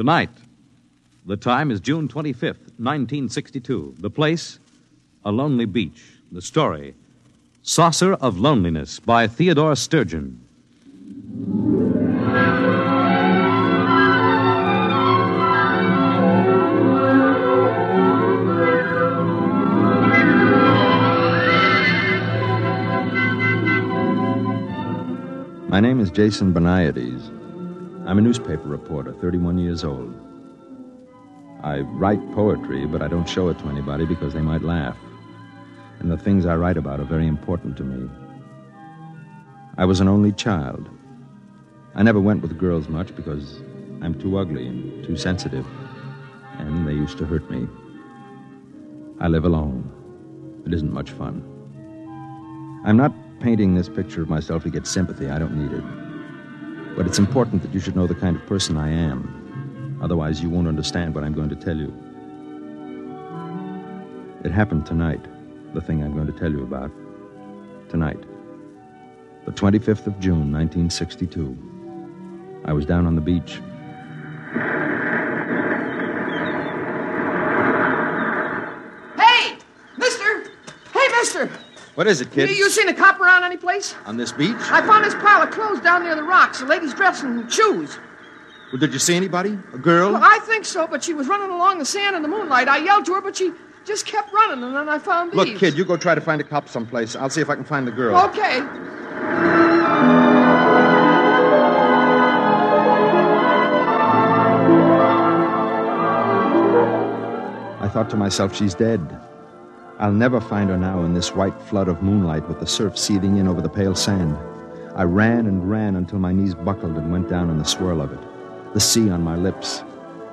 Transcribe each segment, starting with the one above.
Tonight, the time is June 25th, 1962. The place, a lonely beach. The story, Saucer of Loneliness by Theodore Sturgeon. My name is Jason Beniades. I'm a newspaper reporter, 31 years old. I write poetry, but I don't show it to anybody because they might laugh. And the things I write about are very important to me. I was an only child. I never went with girls much because I'm too ugly and too sensitive, and they used to hurt me. I live alone. It isn't much fun. I'm not painting this picture of myself to get sympathy. I don't need it. But it's important that you should know the kind of person I am. Otherwise, you won't understand what I'm going to tell you. It happened tonight, the thing I'm going to tell you about. Tonight. The 25th of June, 1962. I was down on the beach. Hey, mister! Hey, mister! What is it, kid? You, you seen a cop around any place? On this beach? I found this pile of clothes down near the rocks, a lady's dressed in shoes. Well, did you see anybody? A girl? Well, I think so, but she was running along the sand in the moonlight. I yelled to her, but she just kept running, and then I found these. Look, kid, you go try to find a cop someplace. I'll see if I can find the girl. Okay. I thought to myself, she's dead. I'll never find her now in this white flood of moonlight with the surf seething in over the pale sand. I ran and ran until my knees buckled and went down in the swirl of it. The sea on my lips,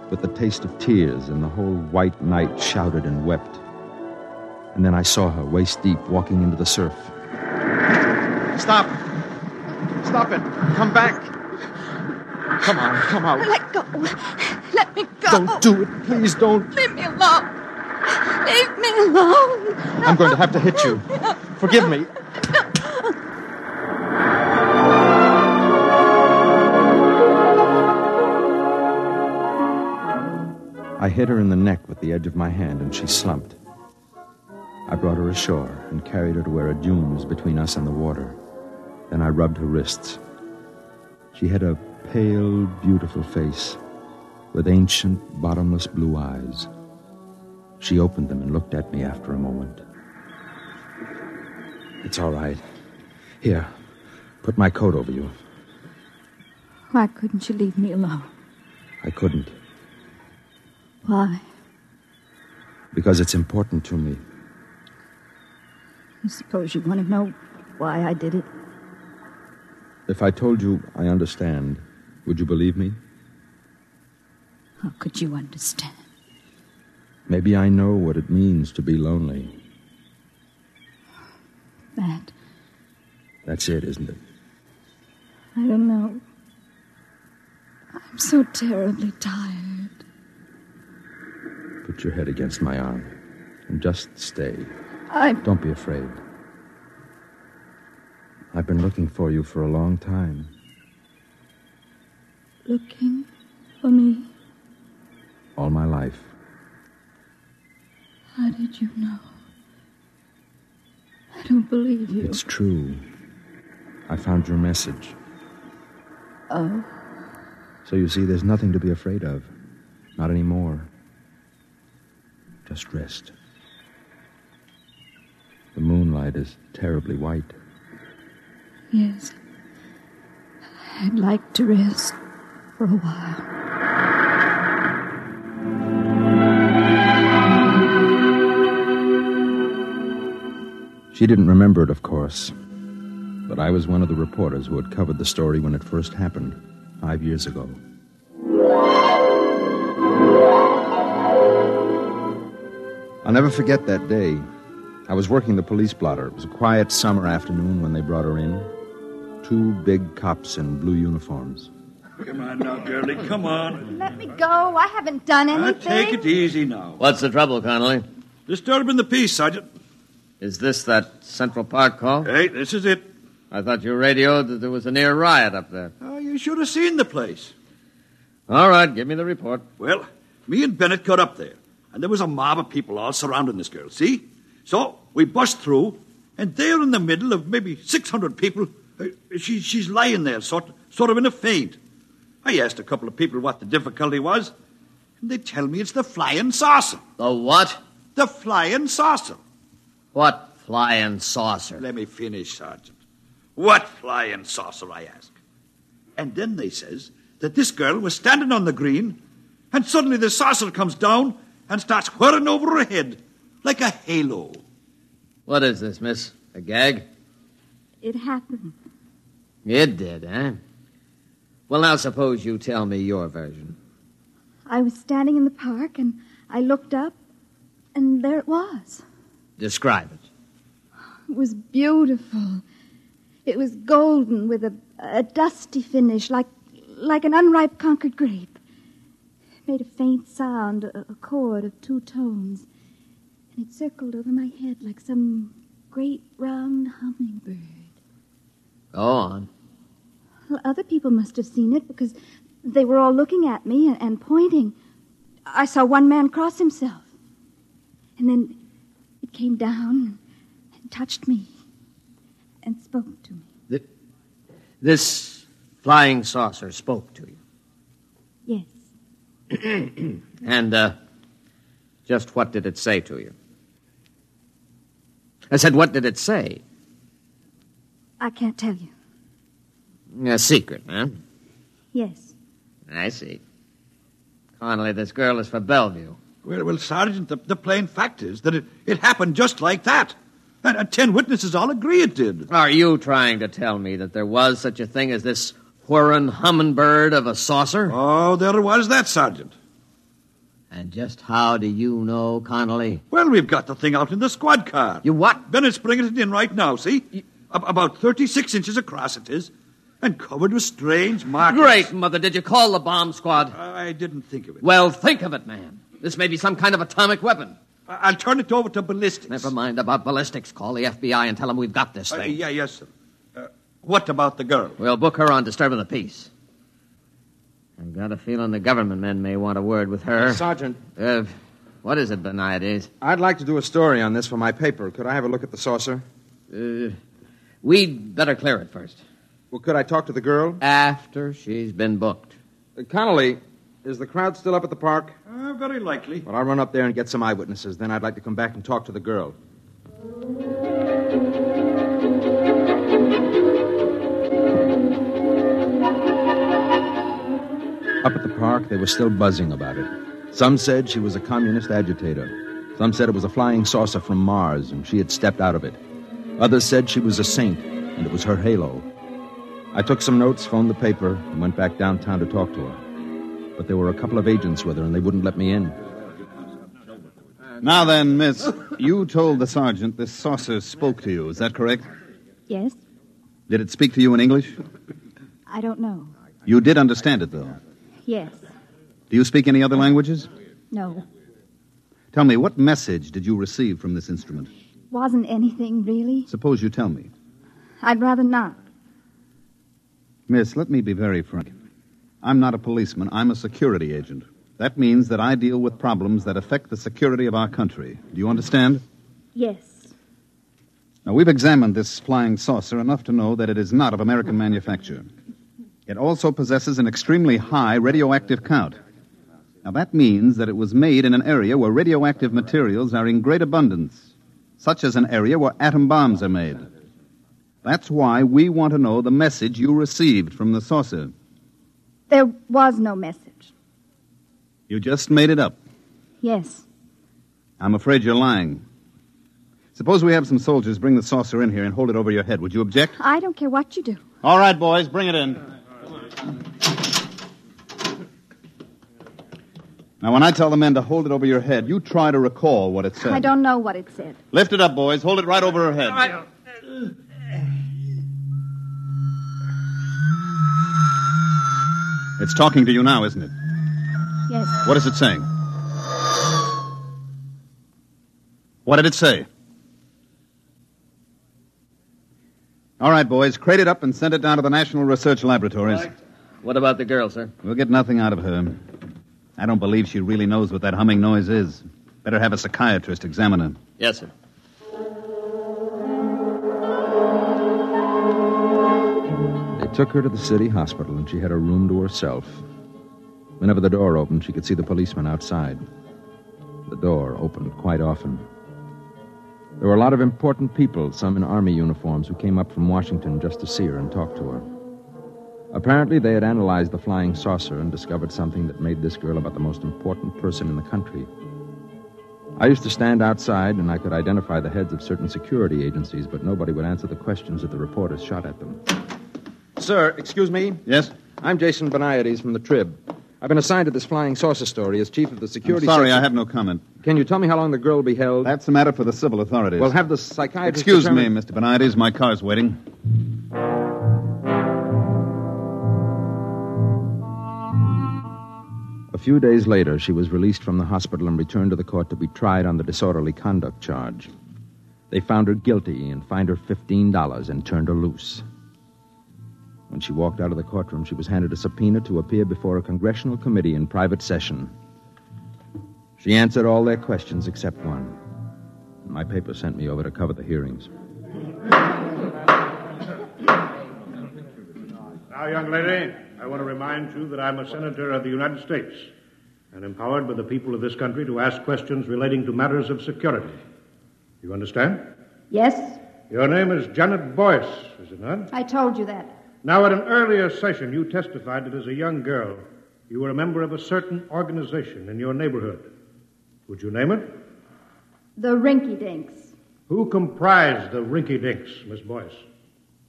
with the taste of tears, and the whole white night shouted and wept. And then I saw her, waist deep, walking into the surf. Stop! Stop it! Come back! Come on, come out. Let go. Let me go. Don't do it. Please don't. Leave me alone. Leave me alone. I'm going to have to hit you. Forgive me. I hit her in the neck with the edge of my hand, and she slumped. I brought her ashore and carried her to where a dune was between us and the water. Then I rubbed her wrists. She had a pale, beautiful face with ancient, bottomless blue eyes. She opened them and looked at me after a moment. It's all right. Here, put my coat over you. Why couldn't you leave me alone? I couldn't, Why? because it's important to me. I suppose you want to know why I did it. If I told you I understand, would you believe me? How could you understand? Maybe I know what it means to be lonely. That That's it, isn't it? I don't know. I'm so terribly tired. Put your head against my arm and just stay. I Don't be afraid. I've been looking for you for a long time. looking for me. All my life. How did you know? I don't believe you. It's true. I found your message. Oh, So you see, there's nothing to be afraid of. Not anymore. Just rest. The moonlight is terribly white. yes. I'd like to rest for a while. She didn't remember it, of course. But I was one of the reporters who had covered the story when it first happened, five years ago. I'll never forget that day. I was working the police blotter. It was a quiet summer afternoon when they brought her in. Two big cops in blue uniforms. Come on now, girlie, come on. Let me go. I haven't done Now, anything. take it easy now. What's the trouble, Connolly? Disturbing the peace, Sergeant. Is this that Central Park call? Hey, this is it. I thought you radioed that there was a near riot up there. Oh, you should have seen the place. All right, give me the report. Well, me and Bennett got up there, and there was a mob of people all surrounding this girl, see? So we bust through, and there in the middle of maybe 600 people, uh, she, she's lying there, sort, sort of in a faint. I asked a couple of people what the difficulty was, and they tell me it's the flying saucer. The what? The flying saucer. What flying saucer? Let me finish, Sergeant. What flying saucer, I ask. And then they says that this girl was standing on the green, and suddenly the saucer comes down and starts whirring over her head like a halo. What is this, miss? A gag? It happened. It did, eh? Well, now suppose you tell me your version. I was standing in the park and I looked up, and there it was. Describe it. It was beautiful. It was golden with a, a dusty finish, like like an unripe Concord grape. It made a faint sound, a, a chord of two tones, and it circled over my head like some great round hummingbird. Go on. Well, other people must have seen it because they were all looking at me and, and pointing. I saw one man cross himself, and then it came down and touched me and spoke to me. This flying saucer spoke to you. Yes. And, uh, just what did it say to you? I said, what did it say? I can't tell you. A secret, huh? Yes. I see. Connolly, this girl is for Bellevue. Well, well, Sergeant, the, the plain fact is that it, it happened just like that. And, and ten witnesses all agree it did. Are you trying to tell me that there was such a thing as this whirring hummingbird of a saucer? Oh, there was that, Sergeant. And just how do you know, Connolly? Well, we've got the thing out in the squad car. You what? Bennett's bringing it in right now, see? Ab- About 36 inches across it is, and covered with strange markings. Great, Mother. Did you call the bomb squad? I didn't think of it. Well, think of it, man. This may be some kind of atomic weapon. I- I'll turn it over to ballistics. Never mind about ballistics. Call the FBI and tell them we've got this Uh, thing. yeah, yes, sir. Uh, what about the girl? We'll book her on disturbing the peace. I've got a feeling the government men may want a word with her. Sergeant, Uh, what is it, Beniades? I'd like to do a story on this for my paper. Could I have a look at the saucer? Uh, we'd better clear it first. Well, could I talk to the girl? After she's been booked. Uh, Connolly, is the crowd still up at the park? Uh, very likely. Well, I'll run up there and get some eyewitnesses. Then I'd like to come back and talk to the girl. Up at the park, they were still buzzing about it. Some said she was a communist agitator. Some said it was a flying saucer from Mars and she had stepped out of it. Others said she was a saint and it was her halo. I took some notes, phoned the paper, and went back downtown to talk to her. But there were a couple of agents with her and they wouldn't let me in. Now then, miss, you told the sergeant this saucer spoke to you. Is that correct? Yes? Did it speak to you in English? I don't know. You did understand it, though. Yes. Do you speak any other languages? No. Tell me, what message did you receive from this instrument? Wasn't anything, really. Suppose you tell me. I'd rather not. Miss, let me be very frank. I'm not a policeman, I'm a security agent. That means that I deal with problems that affect the security of our country. Do you understand? Yes. Now, we've examined this flying saucer enough to know that it is not of American manufacture. It also possesses an extremely high radioactive count. Now, that means that it was made in an area where radioactive materials are in great abundance, such as an area where atom bombs are made. That's why we want to know the message you received from the saucer. There was no message. You just made it up. Yes. I'm afraid you're lying. Suppose we have some soldiers bring the saucer in here and hold it over your head. Would you object? I don't care what you do. All right, boys, bring it in. Now, when I tell the men to hold it over your head, you try to recall what it said. I don't know what it said. Lift it up, boys. Hold it right over her head. It's talking to you now, isn't it? Yes. What is it saying? What did it say? All right, boys, crate it up and send it down to the National Research Laboratories. What about the girl, sir? We'll get nothing out of her. I don't believe she really knows what that humming noise is. Better have a psychiatrist examine her. Yes, sir. Took her to the city hospital, and she had a room to herself. Whenever the door opened, she could see the policeman outside. The door opened quite often. There were a lot of important people, some in army uniforms, who came up from Washington just to see her and talk to her. Apparently, they had analyzed the flying saucer and discovered something that made this girl about the most important person in the country. I used to stand outside and I could identify the heads of certain security agencies, but nobody would answer the questions that the reporters shot at them. Sir, excuse me. Yes? I'm Jason Beniades from the Trib. I've been assigned to this flying saucer story as chief of the I'm security. sorry, section. I have no comment. Can you tell me how long the girl will be held? That's a matter for the civil authorities. Well, have the psychiatrist. Excuse determine- me, Mr. Benides. My car's waiting. A few days later, she was released from the hospital and returned to the court to be tried on the disorderly conduct charge. They found her guilty and fined her $15 and turned her loose. When she walked out of the courtroom, she was handed a subpoena to appear before a congressional committee in private session. She answered all their questions except one. My paper sent me over to cover the hearings. Now, young lady, I want to remind you that I'm a senator of the United States and empowered by the people of this country to ask questions relating to matters of security. You understand? Yes, Your name is Janet Boyce, is it not? I told you that. Now, at an earlier session, you testified that as a young girl, you were a member of a certain organization in your neighborhood. Would you name it? The Rinky Dinks. Who comprised the Rinky Dinks, Miss Boyce?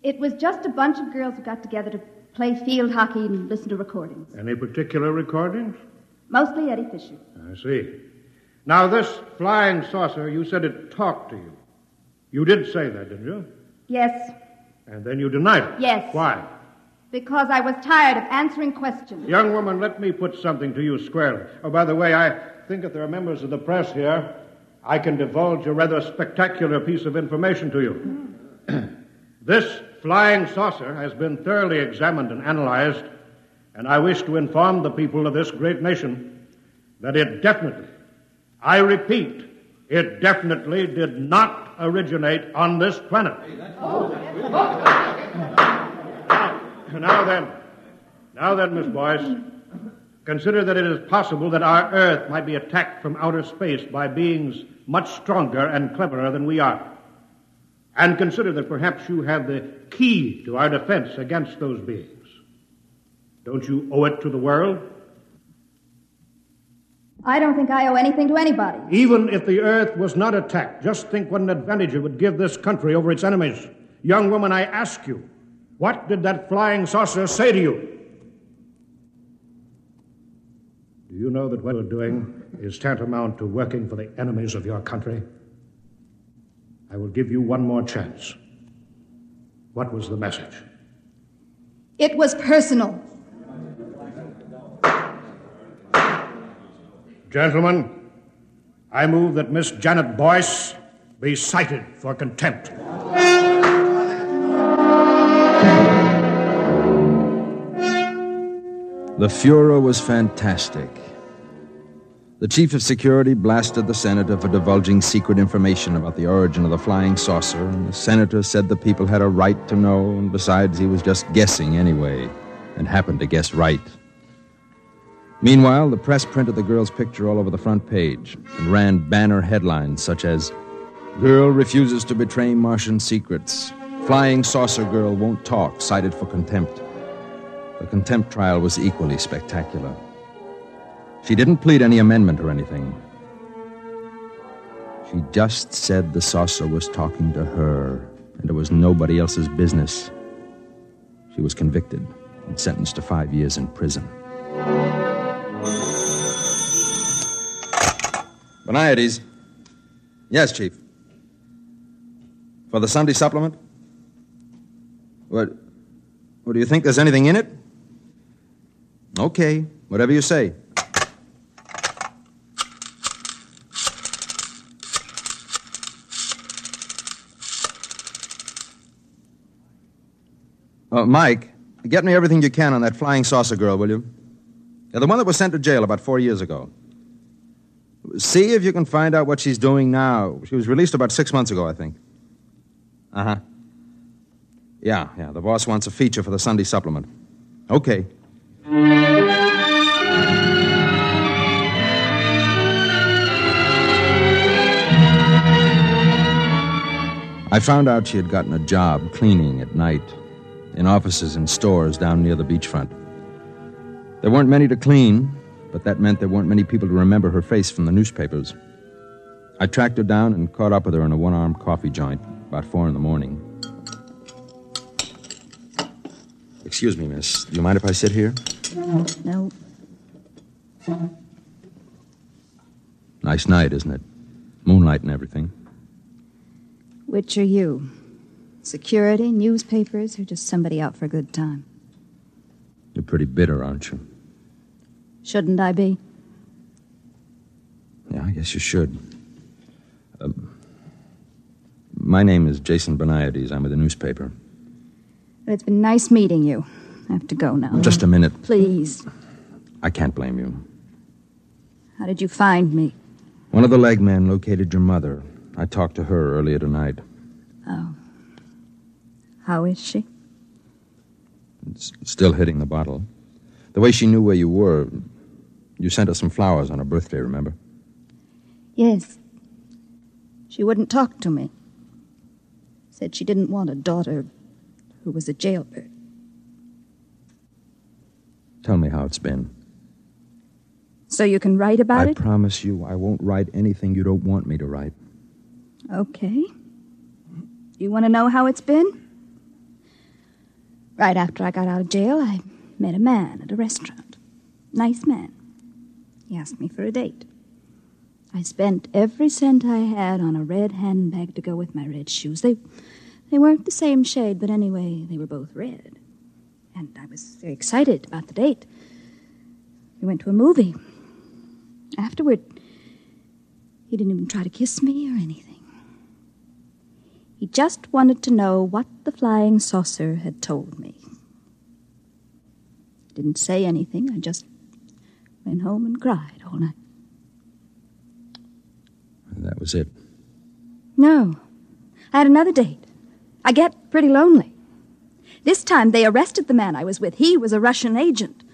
It was just a bunch of girls who got together to play field hockey and listen to recordings. Any particular recordings? Mostly Eddie Fisher. I see. Now, this flying saucer, you said it talked to you. You did say that, didn't you? Yes, And then you denied it. Yes. Why? because I was tired of answering questions. Young woman, let me put something to you squarely. Oh, by the way, I think if there are members of the press here, I can divulge a rather spectacular piece of information to you. Hmm. this flying saucer has been thoroughly examined and analyzed, and I wish to inform the people of this great nation that it definitely, I repeat, it definitely did not originate on this planet. Now then, now then, Miss Boyce, consider that it is possible that our Earth might be attacked from outer space by beings much stronger and cleverer than we are. And consider that perhaps you have the key to our defense against those beings. Don't you owe it to the world? I don't think I owe anything to anybody. Even if the Earth was not attacked, just think what an advantage it would give this country over its enemies. Young woman, I ask you, what did that flying saucer say to you? Do you know that what you're doing is tantamount to working for the enemies of your country? I will give you one more chance. What was the message? It was personal. Gentlemen, I move that Miss Janet Boyce be cited for contempt. The furor was fantastic. The chief of security blasted the senator for divulging secret information about the origin of the flying saucer, and the senator said the people had a right to know, and besides, he was just guessing anyway, and happened to guess right. Meanwhile, the press printed the girl's picture all over the front page and ran banner headlines such as Girl refuses to betray Martian secrets. Flying saucer girl won't talk, cited for contempt. The contempt trial was equally spectacular. She didn't plead any amendment or anything. She just said the saucer was talking to her, and it was nobody else's business. She was convicted and sentenced to five years in prison. Boniades. Yes, Chief. For the Sunday supplement? What? What do you think there's anything in it? Okay, whatever you say. Uh, Mike, get me everything you can on that flying saucer girl, will you? Yeah, the one that was sent to jail about four years ago. See if you can find out what she's doing now. She was released about six months ago, I think. Uh huh. Yeah, yeah. The boss wants a feature for the Sunday supplement. Okay. I found out she had gotten a job cleaning at night in offices and stores down near the beachfront. There weren't many to clean, but that meant there weren't many people to remember her face from the newspapers. I tracked her down and caught up with her in a one armed coffee joint about four in the morning. Excuse me, miss. Do you mind if I sit here? No. Nice night, isn't it? Moonlight and everything. Which are you? Security, newspapers, or just somebody out for a good time? You're pretty bitter, aren't you? Shouldn't I be? Yeah, I guess you should. Um, my name is Jason Boniades. I'm with the newspaper. It's been nice meeting you. I have to go now. Just a minute. Please. I can't blame you. How did you find me? One of the leg men located your mother. I talked to her earlier tonight. Oh. How is she? It's still hitting the bottle. The way she knew where you were, you sent her some flowers on her birthday, remember? Yes. She wouldn't talk to me. Said she didn't want a daughter who was a jailbird. Tell me how it's been. So you can write about I it? I promise you I won't write anything you don't want me to write. Okay. You want to know how it's been? Right after I got out of jail, I met a man at a restaurant. Nice man. He asked me for a date. I spent every cent I had on a red handbag to go with my red shoes. They they weren't the same shade, but anyway, they were both red. And I was very excited about the date. We went to a movie. Afterward, he didn't even try to kiss me or anything. He just wanted to know what the flying saucer had told me. Didn't say anything. I just went home and cried all night. And that was it. No. I had another date. I get pretty lonely. This time they arrested the man I was with. He was a Russian agent.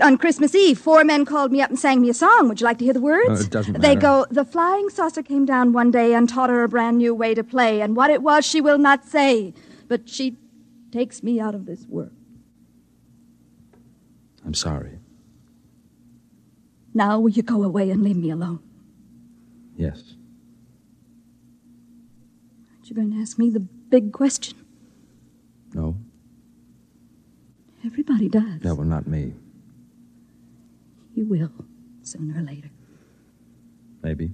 On Christmas Eve, four men called me up and sang me a song. Would you like to hear the words? Uh, it doesn't matter. They go, The flying saucer came down one day and taught her a brand new way to play, and what it was she will not say, but she takes me out of this world. I'm sorry. Now will you go away and leave me alone? Yes. Aren't you going to ask me the big question? No? Everybody does. No, well, not me. You will, sooner or later. Maybe.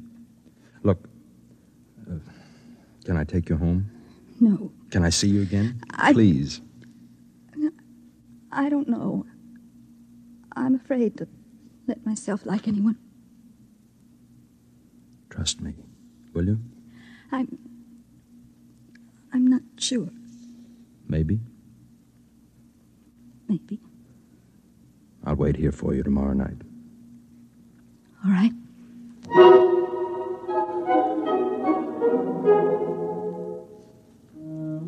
Look, uh, can I take you home? No, Can I see you again? I- Please. I don't know. I'm afraid to let myself like anyone. Trust me. Will you? I'm. I'm not sure. Maybe. Maybe. I'll wait here for you tomorrow night. All right.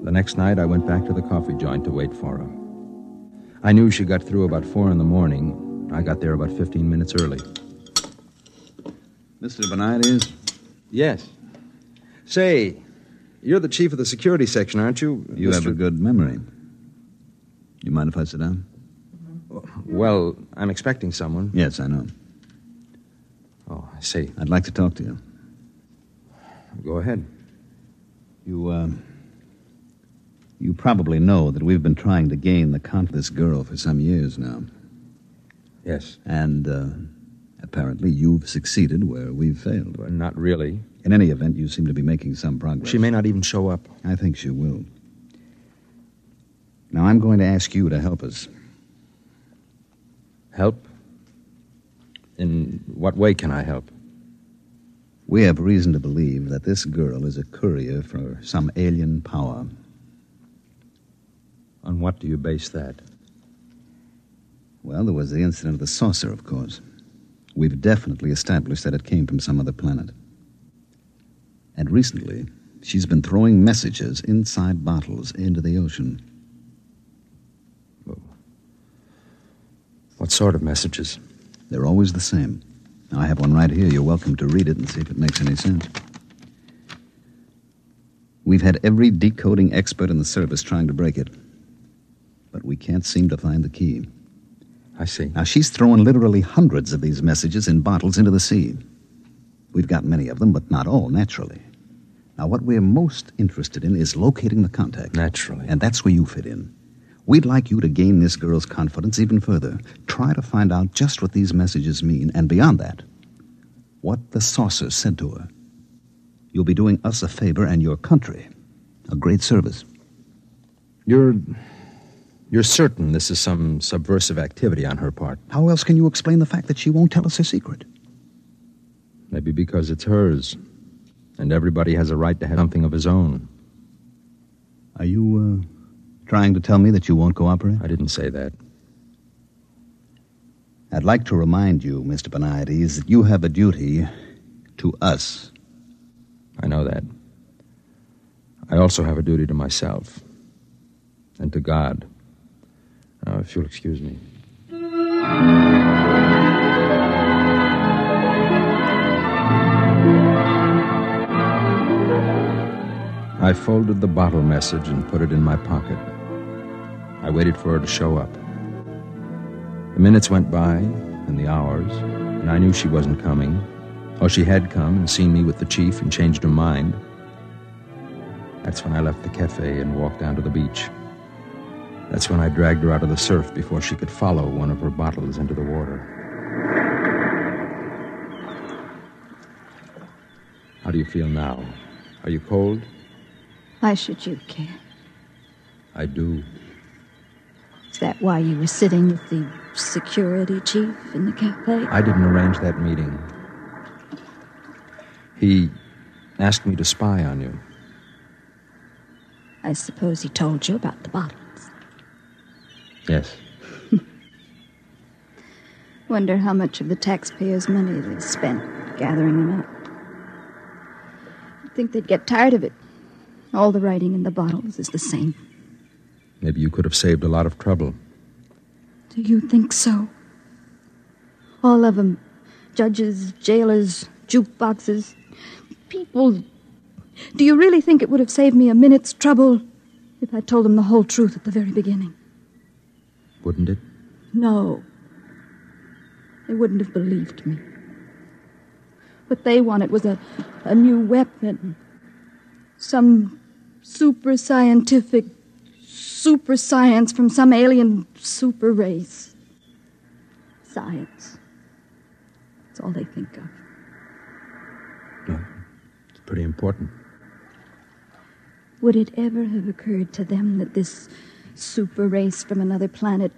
The next night, I went back to the coffee joint to wait for her. I knew she got through about four in the morning. I got there about 15 minutes early. Mr. Benides? Yes. Say, you're the chief of the security section, aren't you? You have a good memory. You mind if I sit down? Well, I'm expecting someone. Yes, I know. Oh, I see. I'd like to talk to you. Go ahead. You, uh, you probably know that we've been trying to gain the confidence of this girl for some years now. Yes. And, uh, apparently you've succeeded where we've failed. Well, not really. In any event, you seem to be making some progress. She may not even show up. I think she will. Now, I'm going to ask you to help us. Help? In what way can I help? We have reason to believe that this girl is a courier for some alien power. On what do you base that? Well, there was the incident of the saucer, of course. We've definitely established that it came from some other planet. And recently, she's been throwing messages inside bottles into the ocean. What sort of messages? They're always the same. I have one right here. You're welcome to read it and see if it makes any sense. We've had every decoding expert in the service trying to break it. But we can't seem to find the key. I see. Now, she's throwing literally hundreds of these messages in bottles into the sea. We've got many of them, but not all, naturally. Now, what we're most interested in is locating the contact. Naturally. And that's where you fit in. We'd like you to gain this girl's confidence even further. Try to find out just what these messages mean, and beyond that, what the saucer said to her. You'll be doing us a favor and your country a great service. You're. You're certain this is some subversive activity on her part? How else can you explain the fact that she won't tell us her secret? Maybe because it's hers, and everybody has a right to have something of his own. Are you, uh, trying to tell me that you won't cooperate? I didn't say that. I'd like to remind you, Mr. Benides, that you have a duty to us. I know that. I also have a duty to myself and to God. Now, if you'll excuse me. I folded the bottle message and put it in my pocket. I waited for her to show up. The minutes went by, and the hours, and I knew she wasn't coming. Or she had come and seen me with the chief and changed her mind. That's when I left the cafe and walked down to the beach. That's when I dragged her out of the surf before she could follow one of her bottles into the water. How do you feel now? Are you cold? Why should you care? I do. Is that why you were sitting with the security chief in the cafe? I didn't arrange that meeting. He asked me to spy on you. I suppose he told you about the bottles. Yes. Wonder how much of the taxpayers' money they've spent gathering them up. You'd think they'd get tired of it. All the writing in the bottles is the same. Maybe you could have saved a lot of trouble. Do you think so? All of them judges, jailers, jukeboxes, people. Do you really think it would have saved me a minute's trouble if I told them the whole truth at the very beginning? Wouldn't it? No. They wouldn't have believed me. What they wanted was a, a new weapon. Some super scientific super science from some alien super race. Science. That's all they think of. No. It's pretty important. Would it ever have occurred to them that this super race from another planet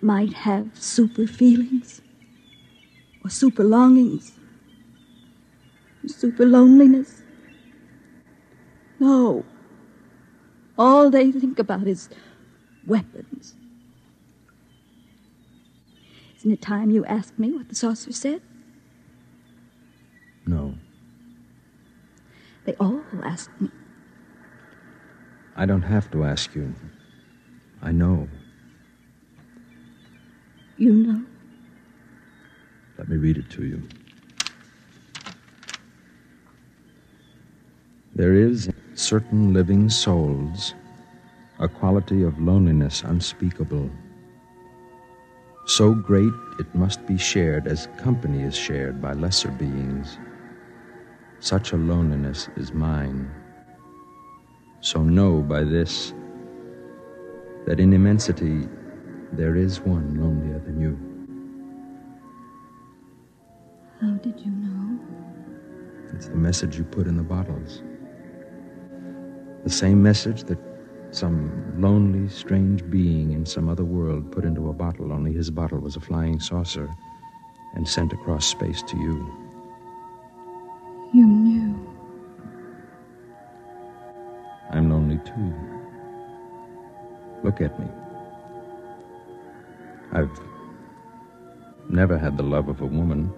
might have super feelings or super longings, or super loneliness. No. All they think about is weapons. Isn't it time you asked me what the saucer said? No. They all asked me. I don't have to ask you. I know. You know? Let me read it to you. There is in certain living souls a quality of loneliness unspeakable. So great it must be shared as company is shared by lesser beings. Such a loneliness is mine. So know by this that in immensity there is one lonelier than you. How did you know? It's the message you put in the bottles. The same message that some lonely, strange being in some other world put into a bottle, only his bottle was a flying saucer and sent across space to you. You knew. I'm lonely too. Look at me. I've never had the love of a woman.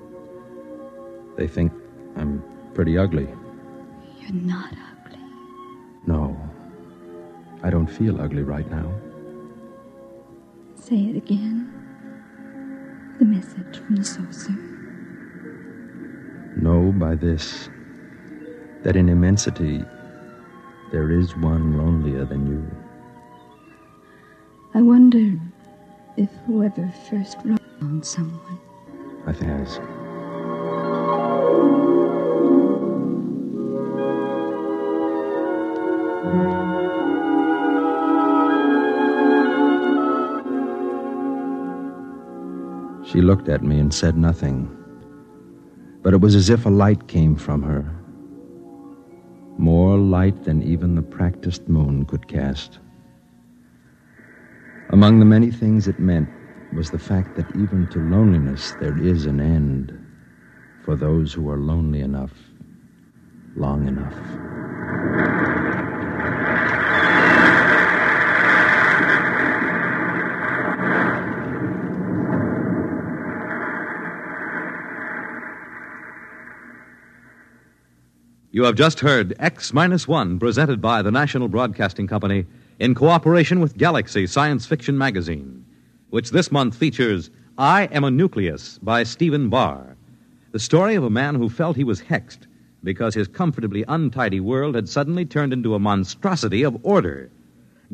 They think I'm pretty ugly. You're not ugly. No. I don't feel ugly right now. Say it again. The message from the saucer. Know by this that in immensity there is one lonelier than you. I wonder if whoever first wrote on someone. I think has. She looked at me and said nothing. But it was as if a light came from her. More light than even the practiced moon could cast. Among the many things it meant was the fact that even to loneliness there is an end for those who are lonely enough, long enough. You have just heard X Minus One, presented by the National Broadcasting Company in cooperation with Galaxy Science Fiction Magazine, which this month features I Am a Nucleus by Stephen Barr, the story of a man who felt he was hexed because his comfortably untidy world had suddenly turned into a monstrosity of order.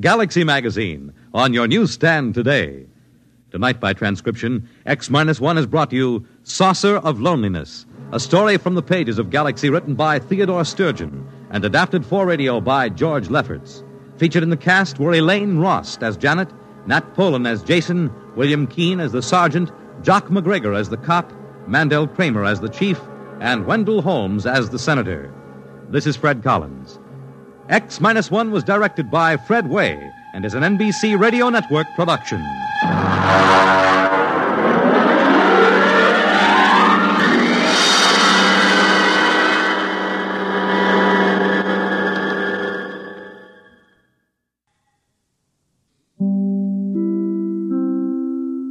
Galaxy Magazine, on your newsstand today. Tonight, by transcription, X Minus One has brought you Saucer of Loneliness, a story from the pages of Galaxy written by Theodore Sturgeon and adapted for radio by George Lefferts. Featured in the cast were Elaine Rost as Janet, Nat Polen as Jason, William Keene as the sergeant, Jock MacGregor as the cop, Mandel Kramer as the chief, and Wendell Holmes as the senator. This is Fred Collins. X Minus One was directed by Fred Weihe and is an NBC Radio Network production.